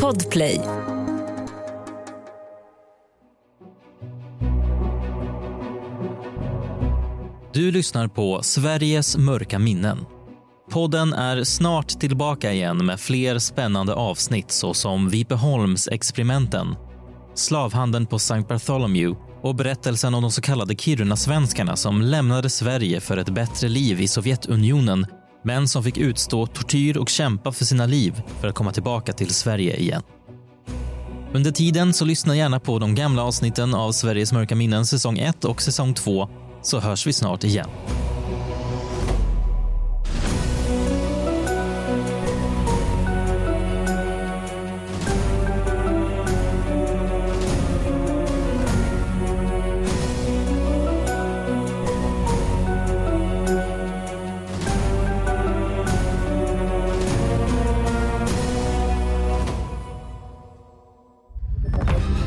Podplay. Du lyssnar på Sveriges mörka minnen. Podden är snart tillbaka igen med fler spännande avsnitt såsom Vipeholms-experimenten, slavhandeln på St. Bartholomew och berättelsen om de så kallade Kiruna-svenskarna som lämnade Sverige för ett bättre liv i Sovjetunionen men som fick utstå tortyr och kämpa för sina liv för att komma tillbaka till Sverige igen. Under tiden så lyssna gärna på de gamla avsnitten av Sveriges mörka minnen säsong 1 och säsong 2 så hörs vi snart igen.